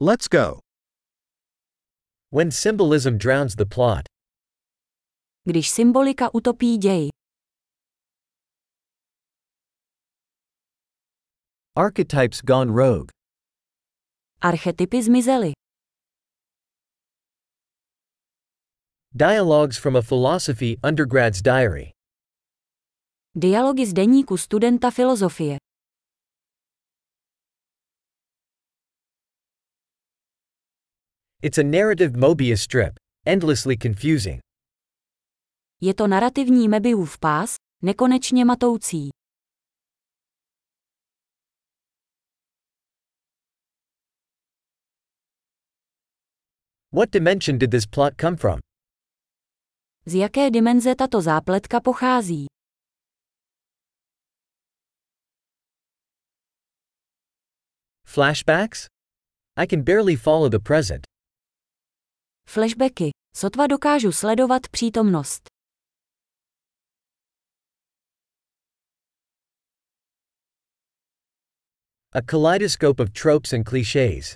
Let's go. When symbolism drowns the plot. Když symbolika utopí děj. Archetypes gone rogue. Archetypy zmizely. Dialogues from a Philosophy Undergrad's Diary. Dialogy z deníku studenta filozofie. It's a narrative Mobius strip, endlessly confusing. Je to narrativní Mebiův pás, nekonečně matoucí. What dimension did this plot come from? Z jaké dimenze tato zápletka pochází? Flashbacks? I can barely follow the present. Flashbacky. Sotva dokážu sledovat přítomnost. A kaleidoscope of tropes and clichés.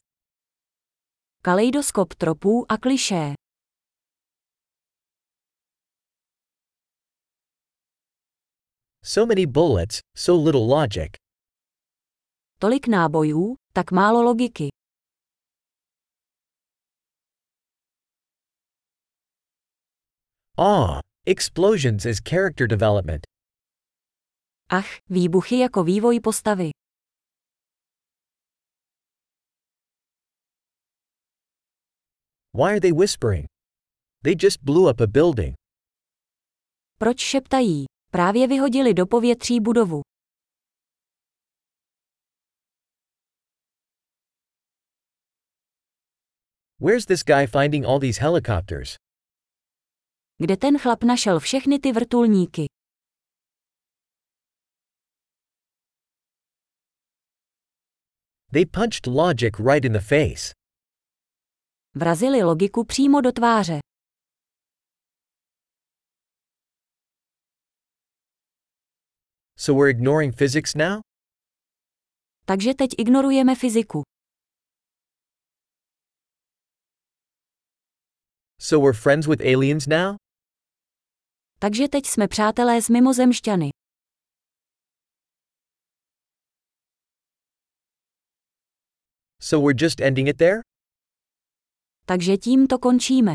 Kaleidoskop tropů a klišé. So many bullets, so little logic. Tolik nábojů, tak málo logiky. Ah, explosions as character development. Ach, výbuchy jako vývoj postavy. Why are they whispering? They just blew up a building. Proč šeptají? Právě vyhodili do povětří budovu. Where's this guy finding all these helicopters? Kde ten chlap našel všechny ty vrtulníky? They punched logic right in the face. Vrazili logiku přímo do tváře. So we're ignoring physics now? Takže teď ignorujeme fyziku. So we're friends with aliens now? Takže teď jsme přátelé s mimozemšťany. So we're just ending it there? Takže tím to končíme.